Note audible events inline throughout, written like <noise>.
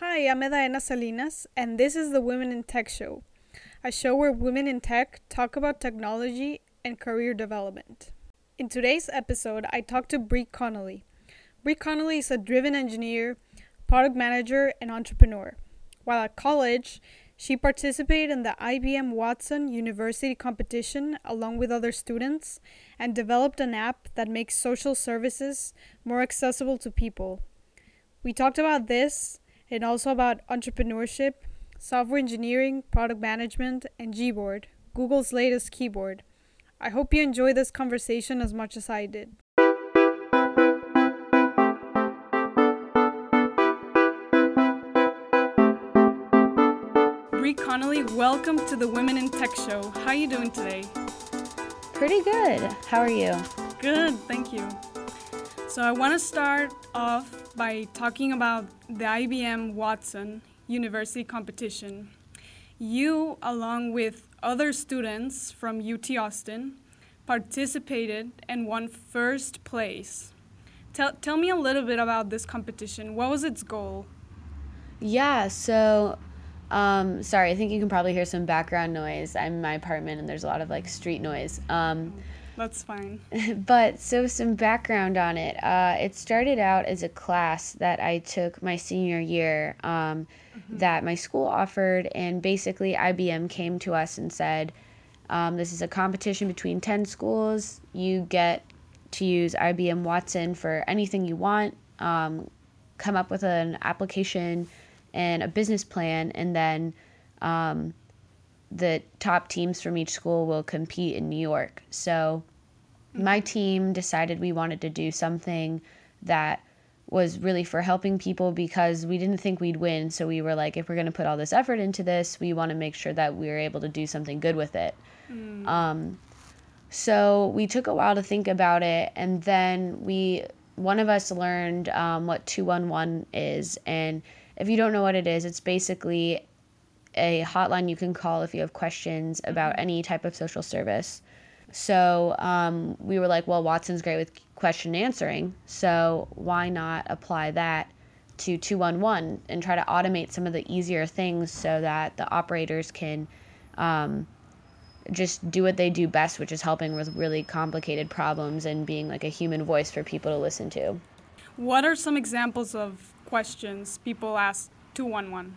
Hi, I'm Edaena Salinas, and this is the Women in Tech Show, a show where women in tech talk about technology and career development. In today's episode, I talked to Bri Connelly. Bri Connelly is a driven engineer, product manager, and entrepreneur. While at college, she participated in the IBM Watson University competition along with other students and developed an app that makes social services more accessible to people. We talked about this and also about entrepreneurship, software engineering, product management, and Gboard, Google's latest keyboard. I hope you enjoy this conversation as much as I did. Bri Connelly, welcome to the Women in Tech Show. How are you doing today? Pretty good. How are you? Good, thank you. So I want to start off by talking about the IBM Watson University competition. You, along with other students from UT Austin, participated and won first place. Tell, tell me a little bit about this competition. What was its goal? Yeah, so um, sorry, I think you can probably hear some background noise. I'm in my apartment and there's a lot of like street noise. Um, That's fine. <laughs> but so some background on it. Uh, it started out as a class that I took my senior year um, mm-hmm. that my school offered, and basically IBM came to us and said, um, "This is a competition between ten schools. You get to use IBM Watson for anything you want. Um, come up with an application." and a business plan, and then um, the top teams from each school will compete in New York. So my team decided we wanted to do something that was really for helping people because we didn't think we'd win. So we were like, if we're going to put all this effort into this, we want to make sure that we're able to do something good with it. Mm. Um, so we took a while to think about it, and then we one of us learned um, what 211 is, and if you don't know what it is, it's basically a hotline you can call if you have questions about mm-hmm. any type of social service. So um, we were like, well, Watson's great with question answering, so why not apply that to 211 and try to automate some of the easier things so that the operators can um, just do what they do best, which is helping with really complicated problems and being like a human voice for people to listen to. What are some examples of questions people ask 211?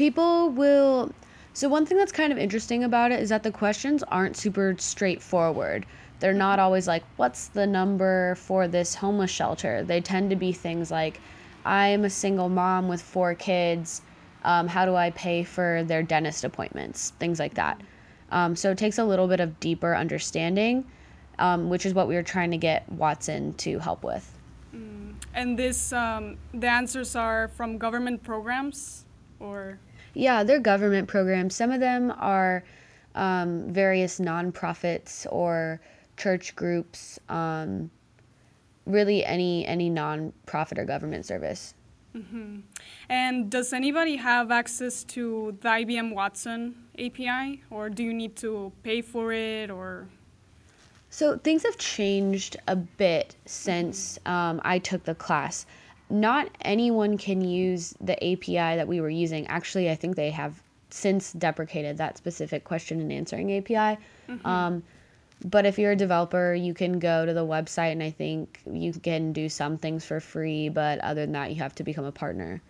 People will. So, one thing that's kind of interesting about it is that the questions aren't super straightforward. They're not always like, what's the number for this homeless shelter? They tend to be things like, I'm a single mom with four kids. Um, how do I pay for their dentist appointments? Things like that. Um, so, it takes a little bit of deeper understanding, um, which is what we were trying to get Watson to help with. And this, um, the answers are from government programs, or? Yeah, they're government programs. Some of them are um, various nonprofits or church groups. Um, really, any any nonprofit or government service. Mm-hmm. And does anybody have access to the IBM Watson API, or do you need to pay for it, or? So things have changed a bit since um, I took the class. Not anyone can use the API that we were using. Actually, I think they have since deprecated that specific question and answering API. Mm-hmm. Um, but if you're a developer, you can go to the website and I think you can do some things for free, but other than that, you have to become a partner.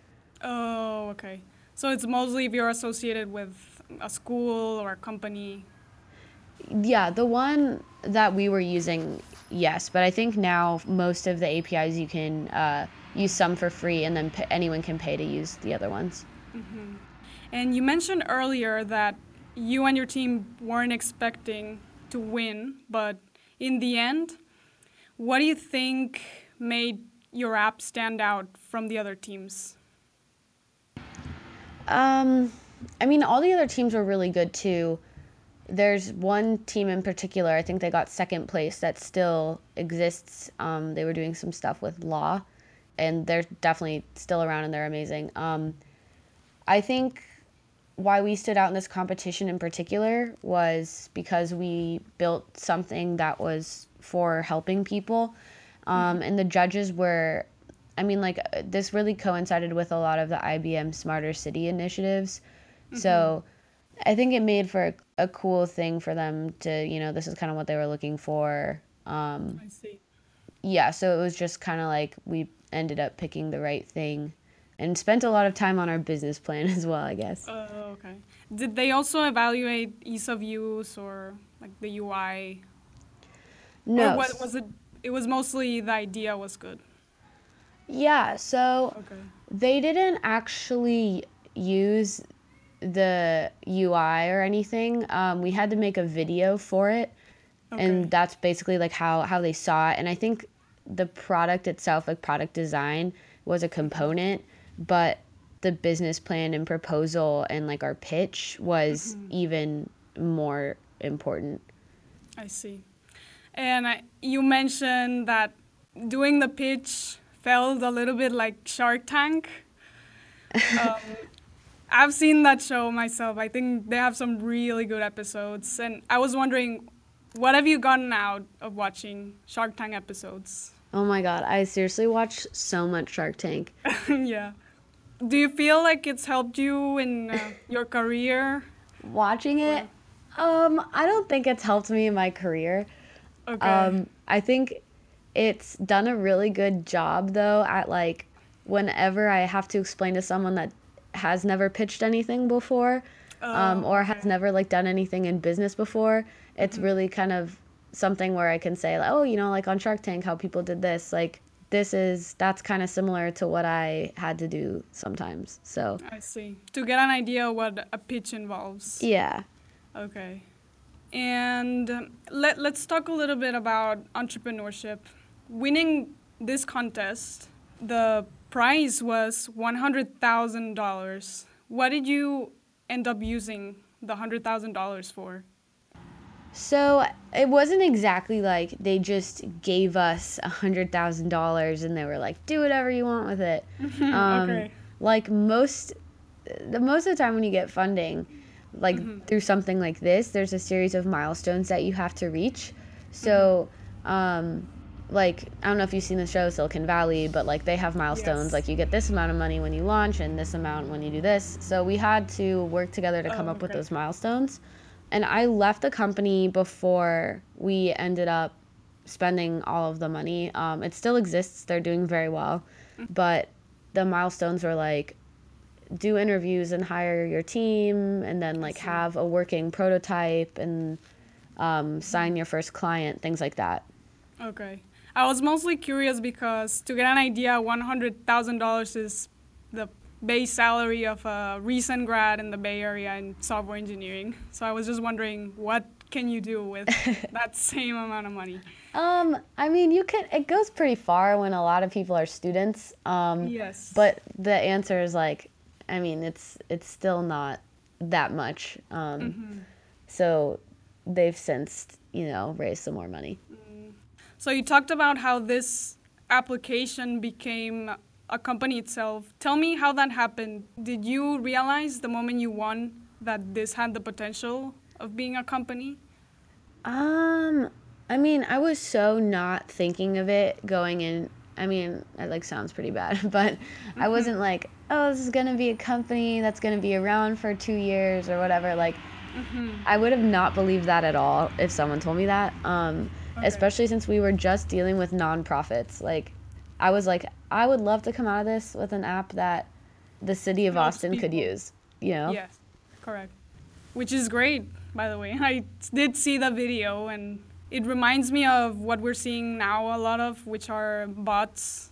Oh, okay. So it's mostly if you're associated with a school or a company yeah, the one that we were using, yes, but I think now most of the APIs you can uh, use some for free, and then p- anyone can pay to use the other ones. Mm-hmm. And you mentioned earlier that you and your team weren't expecting to win, but in the end, what do you think made your app stand out from the other teams? Um, I mean, all the other teams were really good too there's one team in particular, I think they got second place that still exists. Um, they were doing some stuff with law, and they're definitely still around and they're amazing. Um, I think why we stood out in this competition in particular was because we built something that was for helping people. Um, and the judges were I mean, like, uh, this really coincided with a lot of the IBM Smarter City initiatives. Mm-hmm. So I think it made for a, a, cool thing for them to, you know, this is kind of what they were looking for. Um, I see. Yeah, so it was just kind of like we ended up picking the right thing and spent a lot of time on our business plan <laughs> as well, I guess. Oh, uh, okay. Did they also evaluate ease of use or like the UI? No. Or what was it? It was mostly the idea was good. Yeah, so okay. they didn't actually use the UI or anything. Um, we had to make a video for it, okay. and that's basically like how how they saw it. And I think the product itself, like product design, was a component, but the business plan and proposal and like our pitch was mm-hmm. even more important. I see. And I, you mentioned that doing the pitch felt a little bit like Shark Tank. <laughs> Um, I've seen that show myself. I think they have some really good episodes. And I was wondering, what have you gotten out of watching Shark Tank episodes? Oh my God, I seriously watch so much Shark Tank. <laughs> yeah. Do you feel like it's helped you in uh, your career? Watching it? Um, I don't think it's helped me in my career. Okay. Um, I think it's done a really good job though at like whenever I have to explain to someone that has never pitched anything before oh, um, or okay. has never like done anything in business before, it's mm-hmm. really kind of something where I can say like, oh, you know, like on Shark Tank, how people did this, like this is that's kind of similar to what I had to do sometimes. So I see. To get an idea what a pitch involves. Yeah. Okay. And let, let's talk a little bit about entrepreneurship winning this contest, the prize was $100,000. What did you end up using the $100,000 for? So it wasn't exactly like they just gave us a hundred thousand dollars and they were like, "Do whatever you want with it." <laughs> um, okay. Like most, the most of the time when you get funding, like mm-hmm. through something like this, there's a series of milestones that you have to reach. So, mm-hmm. um, like I don't know if you've seen the show Silicon Valley, but like they have milestones. Yes. Like you get this amount of money when you launch and this amount when you do this. So we had to work together to come oh, up with those milestones. And I left the company before we ended up spending all of the money. Um, it still exists. They're doing very well, mm-hmm. but the milestones were like do interviews and hire your team, and then like have a working prototype and um, sign your first client, things like that. Okay. I was mostly curious because to get an idea, $100,000 is the base salary of a recent grad in the Bay Area in software engineering. So I was just wondering, what can you do with <laughs> that same amount of money? Um, I mean, you can. It goes pretty far when a lot of people are students. Um, yes. But the answer is like, I mean, it's it's still not that much. Um, mm-hmm. So they've since you know raised some more money. So you talked about how this application became a company itself. Tell me how that happened. Did you realize the moment you won that this had the potential of being a company? Um, I mean, I was so not thinking of it going in. I mean, that like sounds pretty bad, <laughs> but I mm-hmm. wasn't like, oh, this is gonna be a company that's gonna be around for two years or whatever. Like, mm-hmm. I would have not believed that at all if someone told me that. Um, okay. especially since we were just dealing with nonprofits. Like, I was like, I would love to come out of this with an app that the city of Austin people. could use. You know? Yes, correct. Which is great, by the way. <laughs> I did see the video, and it reminds me of what we're seeing now a lot of, which are bots.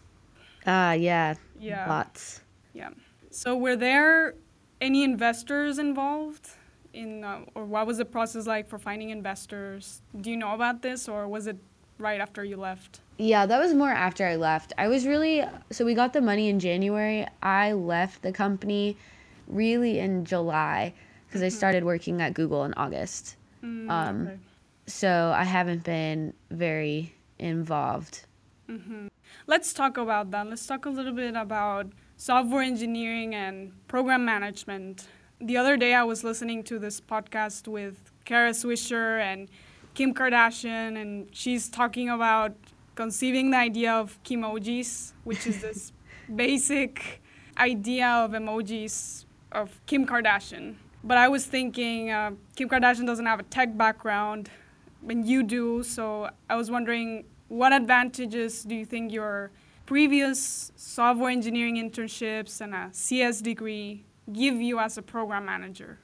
Ah, uh, yeah. Yeah. Bots. Yeah. So, were there any investors involved? In uh, or what was the process like for finding investors? Do you know about this or was it right after you left? Yeah, that was more after I left. I was really so we got the money in January. I left the company really in July because mm-hmm. I started working at Google in August. Mm, um, okay. So I haven't been very involved. Mm-hmm. Let's talk about that. Let's talk a little bit about software engineering and program management the other day I was listening to this podcast with Kara Swisher and Kim Kardashian, and she's talking about conceiving the idea of Kimojis, which is this <laughs> basic idea of emojis of Kim Kardashian. But I was thinking uh, Kim Kardashian doesn't have a tech background, and you do. So I was wondering, what advantages do you think your previous software engineering internships and a CS degree give you as a program manager?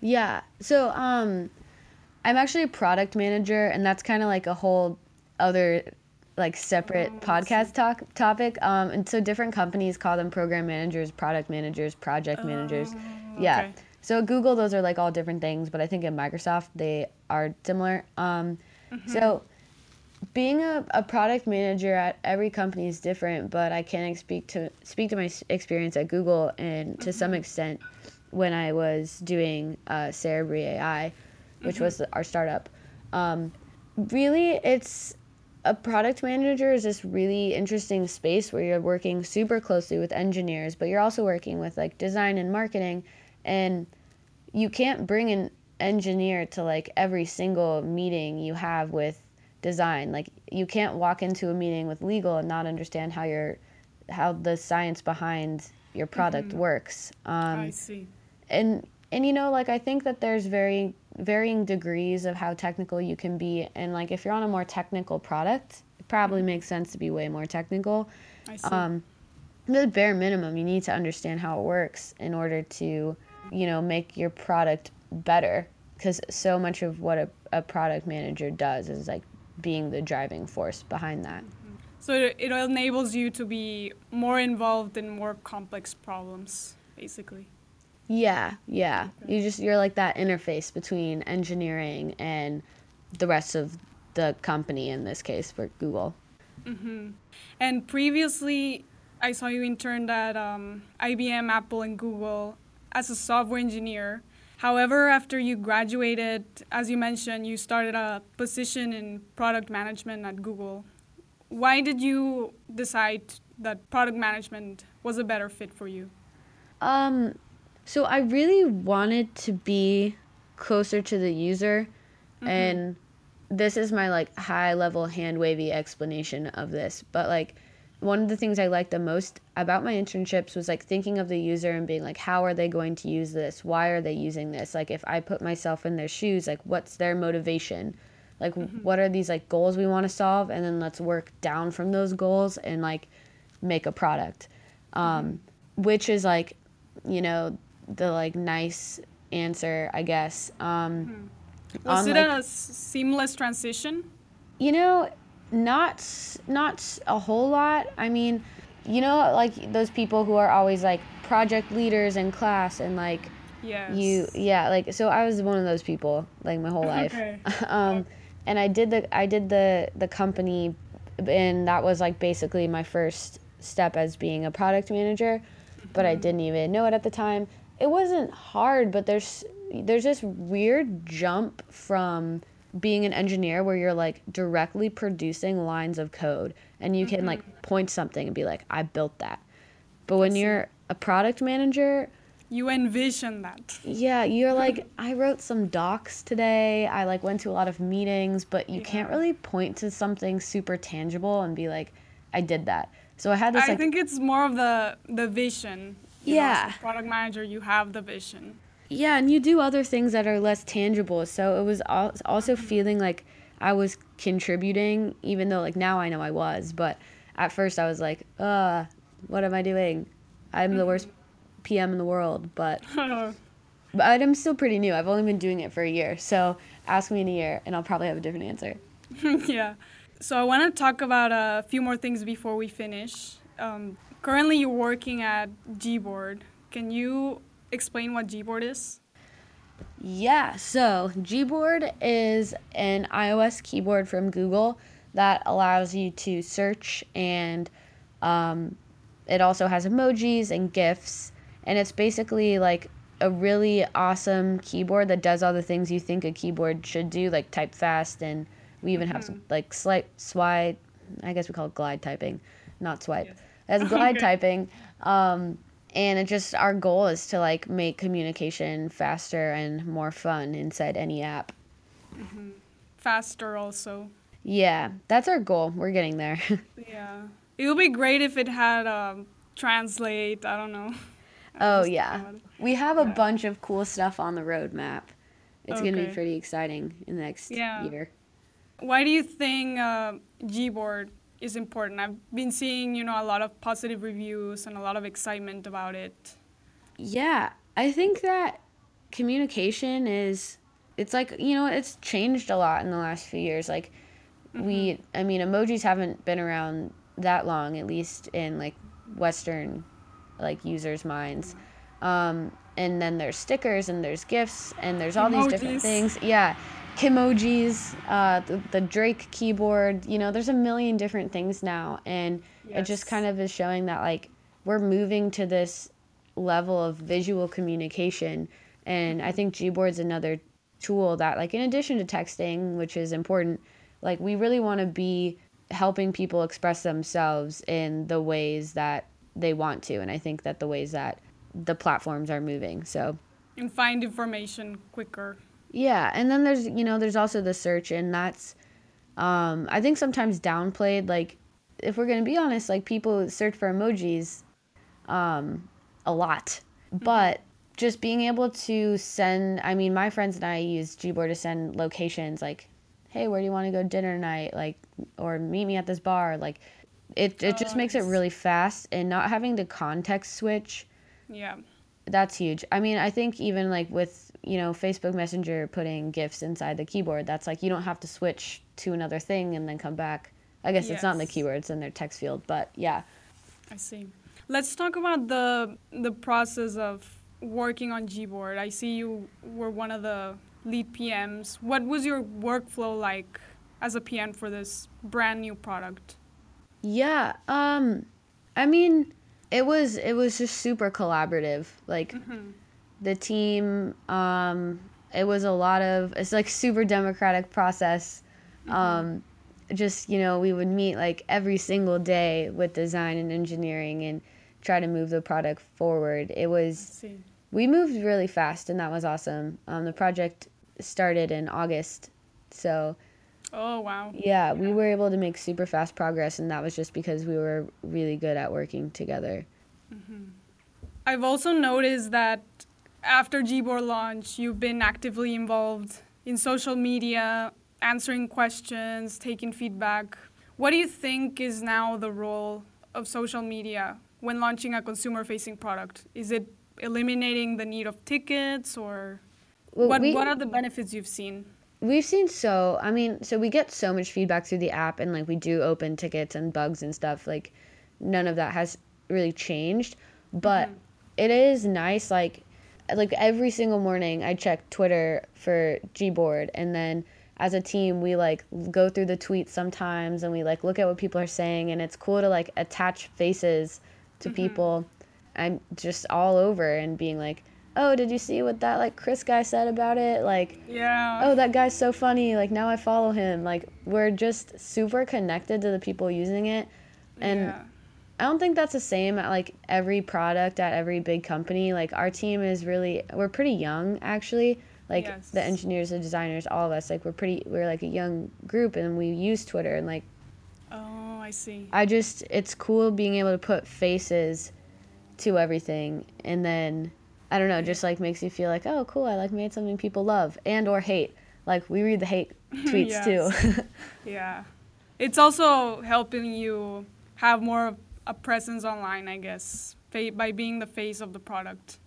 Yeah. So um, I'm actually a product manager, and that's kind of like a whole other like separate oh, podcast talk topic. Um, and so different companies call them program managers, product managers, project managers. Oh, yeah. Okay. So at Google, those are like all different things, but I think at Microsoft they are similar. Um, mm-hmm. So being a, a product manager at every company is different, but I can speak to speak to my experience at Google and to mm-hmm. some extent when I was doing uh, Cerebri AI, which mm-hmm. was our startup. Um, really, it's a product manager is this really interesting space where you're working super closely with engineers, but you're also working with like design and marketing, and you can't bring an engineer to like every single meeting you have with design. Like you can't walk into a meeting with legal and not understand how your how the science behind your product mm-hmm. works. Um, I see. And and you know like I think that there's very varying degrees of how technical you can be and like if you're on a more technical product, it probably mm-hmm. makes sense to be way more technical. I see. Um, the bare minimum, you need to understand how it works in order to, you know, make your product better. Because so much of what a, a product manager does is like being the driving force behind that. So it, it enables you to be more involved in more complex problems, basically. Yeah, yeah. Okay. You just you're like that interface between engineering and the rest of the company in this case for Google. Mm-hmm. And previously, I saw you interned at um, IBM, Apple, and Google as a software engineer. However, after you graduated, as you mentioned, you started a position in product management at Google. Why did you decide that product management was a better fit for you? Um, so I really wanted to be closer to the user, mm-hmm. and this is my like high level hand wavy explanation of this, but like one of the things I liked the most about my internships was like thinking of the user and being like, how are they going to use this? Why are they using this? Like, if I put myself in their shoes, like, what's their motivation? Like, mm-hmm. what are these like goals we want to solve? And then let's work down from those goals and like make a product. Um, mm-hmm. Which is like, you know, the like nice answer, I guess. Um, mm-hmm. Was on, it like, a seamless transition? You know, not not a whole lot. I mean, you know, like those people who are always like project leaders in class and like yes. you yeah, like so I was one of those people like my whole life. Okay. <laughs> <laughs> um and I did the I did the the company and that was like basically my first step as being a product manager, but I mm-hmm. didn't even know it at the time. It wasn't hard, but there's there's this weird jump from being an engineer where you're like directly producing lines of code and you can mm-hmm. like point something and be like I built that. But when you're a product manager, you envision that. Yeah, you're like <laughs> I wrote some docs today. I like went to a lot of meetings, but you yeah. can't really point to something super tangible and be like I did that. So I had this I like, think it's more of the the vision. You yeah. Know, product manager, you have the vision yeah, and you do other things that are less tangible. So it was also feeling like I was contributing, even though like now I know I was. But at first I was like, uh, what am I doing? I'm the worst PM in the world, but <laughs> but I'm still pretty new. I've only been doing it for a year, so ask me in a year, and I'll probably have a different answer. <laughs> yeah. So I want to talk about a few more things before we finish. Um, currently, you're working at Gboard. Can you explain what Gboard is? Yeah, so Gboard is an iOS keyboard from Google that allows you to search and um, it also has emojis and GIFs. And it's basically like a really awesome keyboard that does all the things you think a keyboard should do, like type fast. And we even mm-hmm. have some like slight swipe, I guess we call it glide typing, not swipe. Yes. As glide okay. <laughs> typing. Um, and it just our goal is to like make communication faster and more fun inside any app mm-hmm. faster also yeah that's our goal we're getting there <laughs> yeah it would be great if it had um, translate. I don't know. <laughs> Oh yeah, we have a bunch of cool stuff on the roadmap. It's gonna be pretty exciting in the next Yeah. year. Why do you think uh, Gboard is important? I've been seeing, you know, a lot of positive reviews and a lot of excitement about it. Yeah, I think that communication is it's like, you know, it's changed a lot in the last few years. Like we I mean, emojis haven't been around that long at least in like western like users' minds. Um and then there's stickers and there's gifts and there's all these different things. Yeah. Kimojis, uh, the, the Drake keyboard, you know, there's a million different things now. And it just kind of is showing that, like, we're moving to this level of visual communication. And I think Gboard's another tool that, like, in addition to texting, which is important, like, we really want to be helping people express themselves in the ways that they want to. And I think that the ways that the platforms are moving. So, And find information quicker. Yeah, and then there's you know there's also the search, and that's um, I think sometimes downplayed. Like if we're gonna be honest, like people search for emojis um, a lot, but just being able to send. I mean, my friends and I use Gboard to send locations like, hey, where do you want to go dinner tonight? Like, or meet me at this bar. Like, it it just makes it really fast and not having the context switch Yeah. that's huge. I mean, I think even like with, you know, Facebook Messenger putting GIFs inside the keyboard, that's like you don't have to switch to another thing and then come back. I guess it's not in the Yes. keyboard, it's in their text field, but yeah. I see. Let's talk about the the process of working on Gboard. I see you were one of the lead PMs. What was your workflow like as a PM for this brand new product? Yeah, um I mean, it was it was just super collaborative. Like the team um it was a lot of it's like super democratic process. Um just, you know, we would meet like every single day with design and engineering and try to move the product forward. It was we moved really fast and that was awesome. Um the project started in August. So, Oh wow. yeah, we were able to make super fast progress and that was just because we were really good at working together. I've also noticed that after Gboard launch, you've been actively involved in social media, answering questions, taking feedback. What do you think is now the role of social media when launching a consumer facing product? Is it eliminating the need of tickets or Well, what, we- what are the benefits you've seen? We've seen so, I mean, so we get so much feedback through the app and like we do open tickets and bugs and stuff. Like none of that has really changed, but mm-hmm. it is nice like like every single morning I check Twitter for Gboard and then as a team we like go through the tweets sometimes and we like look at what people are saying and it's cool to like attach faces to mm-hmm. people. I'm just all over and being like, "Oh, did you see what that like Chris guy said about it?" Like Yeah. oh that guy's so funny like now i follow him like we're just super connected to the people using it and yeah. I don't think that's the same at like every product at every big company like our team is really we're pretty young actually like Yes. the engineers the designers all of us like we're pretty we're like a young group and we use twitter and like Oh, I see. i just it's cool being able to put faces to everything and then i don't know just like makes you feel like oh cool i like made something people love and or hate like we read the hate <laughs> tweets too <laughs> Yeah. It's also helping you have more a presence online, I guess, by being the face of the product.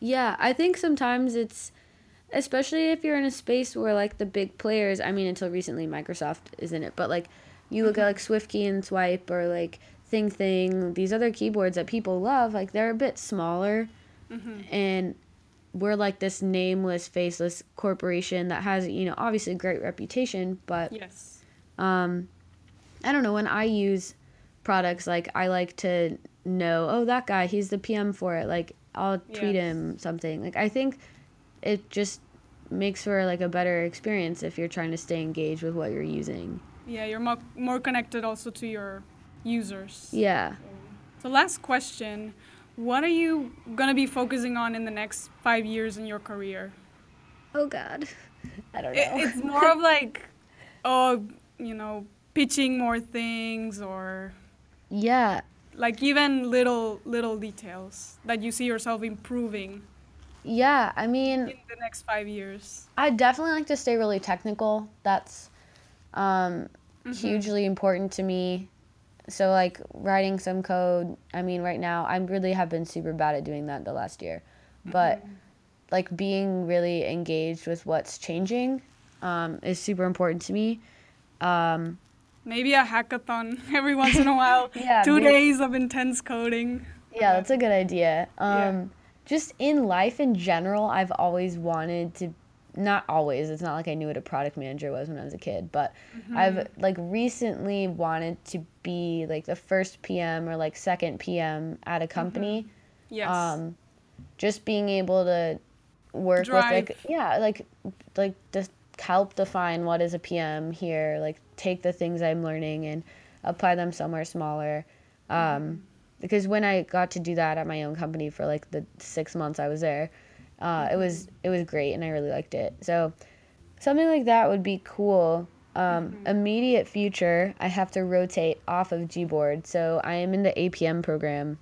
Yeah, I think sometimes it's especially if you're in a space where like the big players, I mean until recently Microsoft is in it, but like you look at like SwiftKey and Swype or like Thing Thing, these other keyboards that people love, like they're a bit smaller and we're like this nameless, faceless corporation that has, you know, obviously a great reputation, but Yes. um i don't know when i use products like i like to know oh that guy he's the pm for it like i'll tweet him something like i think it just makes for like a better experience if you're trying to stay engaged with what you're using Yeah, you're mo- more connected also to your users. yeah So, last question What are you going to be focusing on in the next five years in your career? oh god i don't know It, it's more of <laughs> like, oh, you know, pitching more things or. Yeah, Like even little little details that you see yourself improving Yeah, I mean, in the next five years. I definitely like to stay really technical. That's um, hugely important to me. So like writing some code. I mean, right now I really have been super bad at doing that the last year, but like being really engaged with what's changing um, is super important to me. Um, Maybe a hackathon <laughs> every once in a while. <laughs> Yeah, Two maybe- days of intense coding. Yeah, that's a good idea. Yeah. Um, Just in life in general, I've always wanted to. Not always. It's not like I knew what a product manager was when I was a kid, but I've like recently wanted to be like the first PM or like second PM at a company. Yes. Um, just being able to work with like yeah, like like just help define what is a PM here. Like take the things I'm learning and apply them somewhere smaller. Um, because when I got to do that at my own company for like the six months I was there, uh, it was it was great and I really liked it. So something like that would be cool. Um, Immediate future, I have to rotate off of Gboard. So I am in the APM program,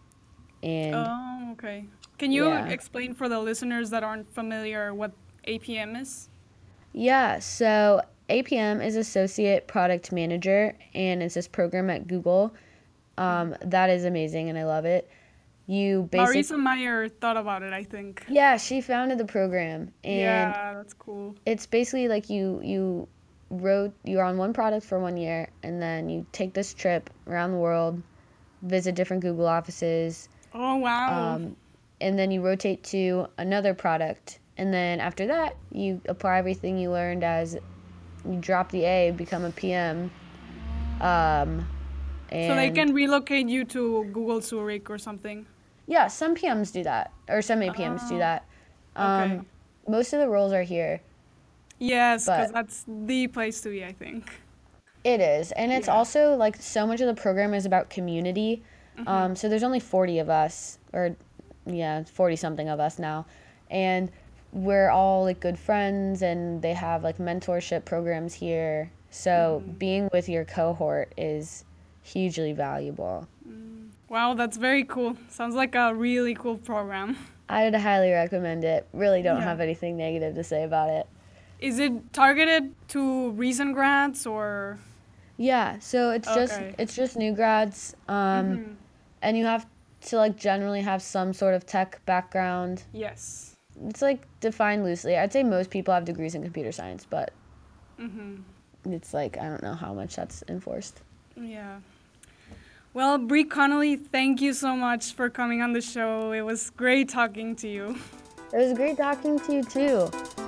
and oh, okay. Can you Yeah. explain for the listeners that aren't familiar what APM is? Yeah, so APM is Associate Product Manager, and it's this program at Google. Um, that is amazing, and I love it. You basically, Marissa Mayer thought about it, I think. yeah, she founded the program, and yeah, that's cool. it's basically like you you wrote you're on one product for one year, and then you take this trip around the world, visit different Google offices, Oh wow. um, and then you rotate to another product and then after that you apply everything you learned as you drop the a become a pm um, and so they can relocate you to Google Zurich or something. yeah some pms do that or some apms do Oh, that um, okay. most of the roles are here Yes, because that's the place to be, I think. It is. And it's Yeah. also like so much of the program is about community. Mm-hmm. Um, so there's only 40 of us, or yeah, 40 something of us now. And we're all like good friends and they have like mentorship programs here. So Mm-hmm. being with your cohort is hugely valuable. Wow, that's very cool. Sounds like a really cool program. <laughs> I would highly recommend it. Really don't Yeah. have anything negative to say about it. Is it targeted to recent grads or? Yeah, so it's just it's just new grads. Um, Mhm. and you have to like generally have some sort of tech background. Yes. It's like defined loosely. I'd say most people have degrees in computer science, but hmm it's like I don't know how much that's enforced. Yeah. Well, Bri Connelly, thank you so much for coming on the show. It was great talking to you. It was great talking to you too.